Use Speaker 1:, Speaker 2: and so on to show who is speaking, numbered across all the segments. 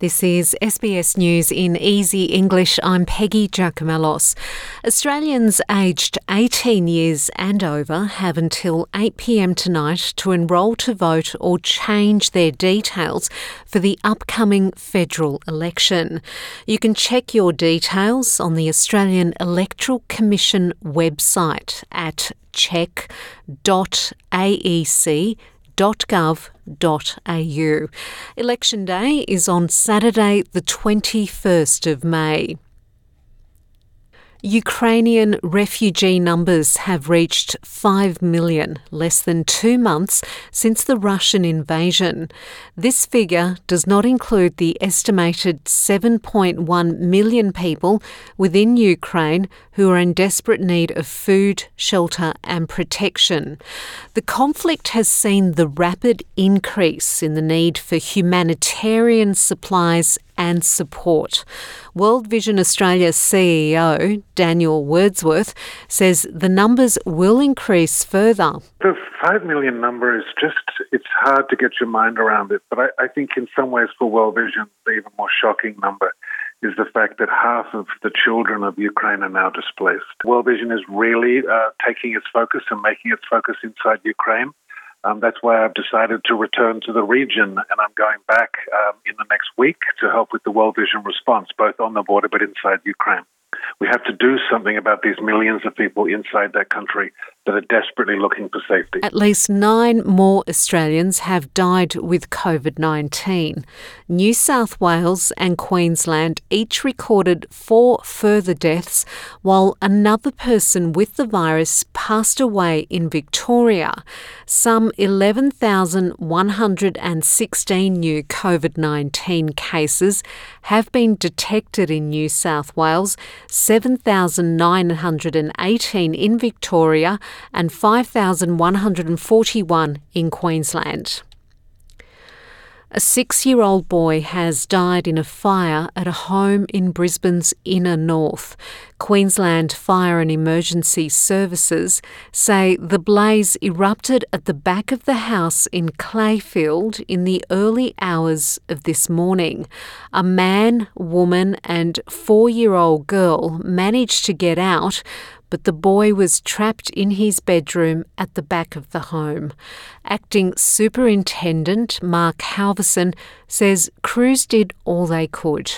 Speaker 1: This is SBS News in Easy English. I'm Peggy Giakoumelos. Australians aged 18 years and over have until 8pm tonight to enrol to vote or change their details for the upcoming federal election. You can check your details on the Australian Electoral Commission website at check.aec.com www.gov.au. Election Day is on Saturday, the 21st of May. Ukrainian refugee numbers have reached 5 million less than two months since the Russian invasion. This figure does not include the estimated 7.1 million people within Ukraine who are in desperate need of food, shelter, and protection. The conflict has seen the rapid increase in the need for humanitarian supplies and support. World Vision Australia CEO Daniel Wordsworth says the numbers will increase further.
Speaker 2: The 5 million number is just, it's hard to get your mind around it. But I, I think in some ways for World Vision, the even more shocking number is the fact that half of the children of Ukraine are now displaced. World Vision is really uh, taking its focus and making its focus inside Ukraine. Um, that's why I've decided to return to the region, and I'm going back um, in the next week to help with the World Vision response, both on the border but inside Ukraine. We have to do something about these millions of people inside that country that are desperately looking for safety.
Speaker 1: At least nine more Australians have died with COVID 19. New South Wales and Queensland each recorded four further deaths, while another person with the virus passed away in Victoria. Some 11,116 new COVID 19 cases have been detected in New South Wales, 7,918 in Victoria and 5,141 in Queensland. A six year old boy has died in a fire at a home in Brisbane's inner north. Queensland Fire and Emergency Services say the blaze erupted at the back of the house in Clayfield in the early hours of this morning. A man, woman, and four year old girl managed to get out, but the boy was trapped in his bedroom at the back of the home. Acting Superintendent Mark Halverson says crews did all they could.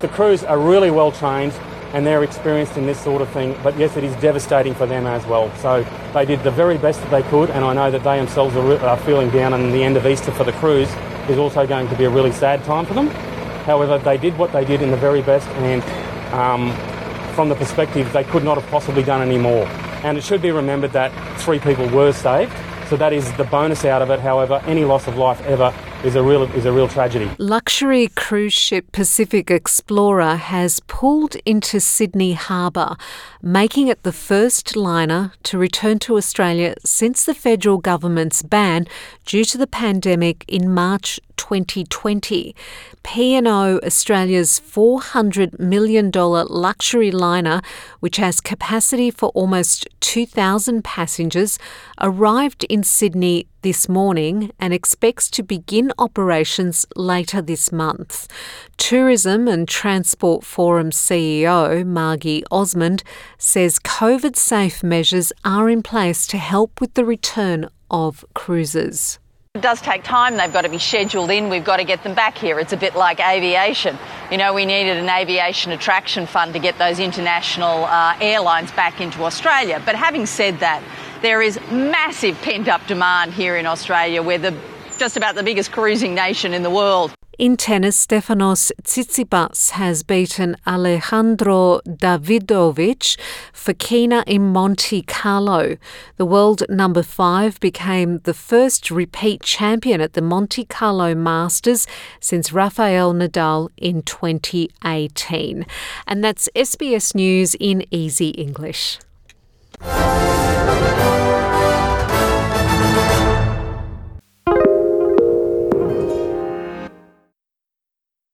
Speaker 3: The crews are really well trained and they're experienced in this sort of thing, but yes, it is devastating for them as well. So they did the very best that they could, and I know that they themselves are, are feeling down, and the end of Easter for the crews is also going to be a really sad time for them. However, they did what they did in the very best, and um, from the perspective they could not have possibly done any more. And it should be remembered that three people were saved, so that is the bonus out of it. However, any loss of life ever is a real is a real tragedy.
Speaker 1: Luxury cruise ship Pacific Explorer has pulled into Sydney Harbour, making it the first liner to return to Australia since the federal government's ban due to the pandemic in March 2020. P&O Australia's $400 million luxury liner, which has capacity for almost 2,000 passengers, arrived in Sydney this morning and expects to begin operations later this month. Tourism and Transport Forum CEO Margie Osmond says COVID safe measures are in place to help with the return of cruises.
Speaker 4: It does take time. They've got to be scheduled in. We've got to get them back here. It's a bit like aviation. You know, we needed an aviation attraction fund to get those international uh, airlines back into Australia. But having said that, there is massive pent up demand here in Australia. We're the, just about the biggest cruising nation in the world.
Speaker 1: In tennis, Stefanos Tsitsipas has beaten Alejandro Davidovich Fokina in Monte Carlo. The world number five became the first repeat champion at the Monte Carlo Masters since Rafael Nadal in 2018. And that's SBS News in easy English.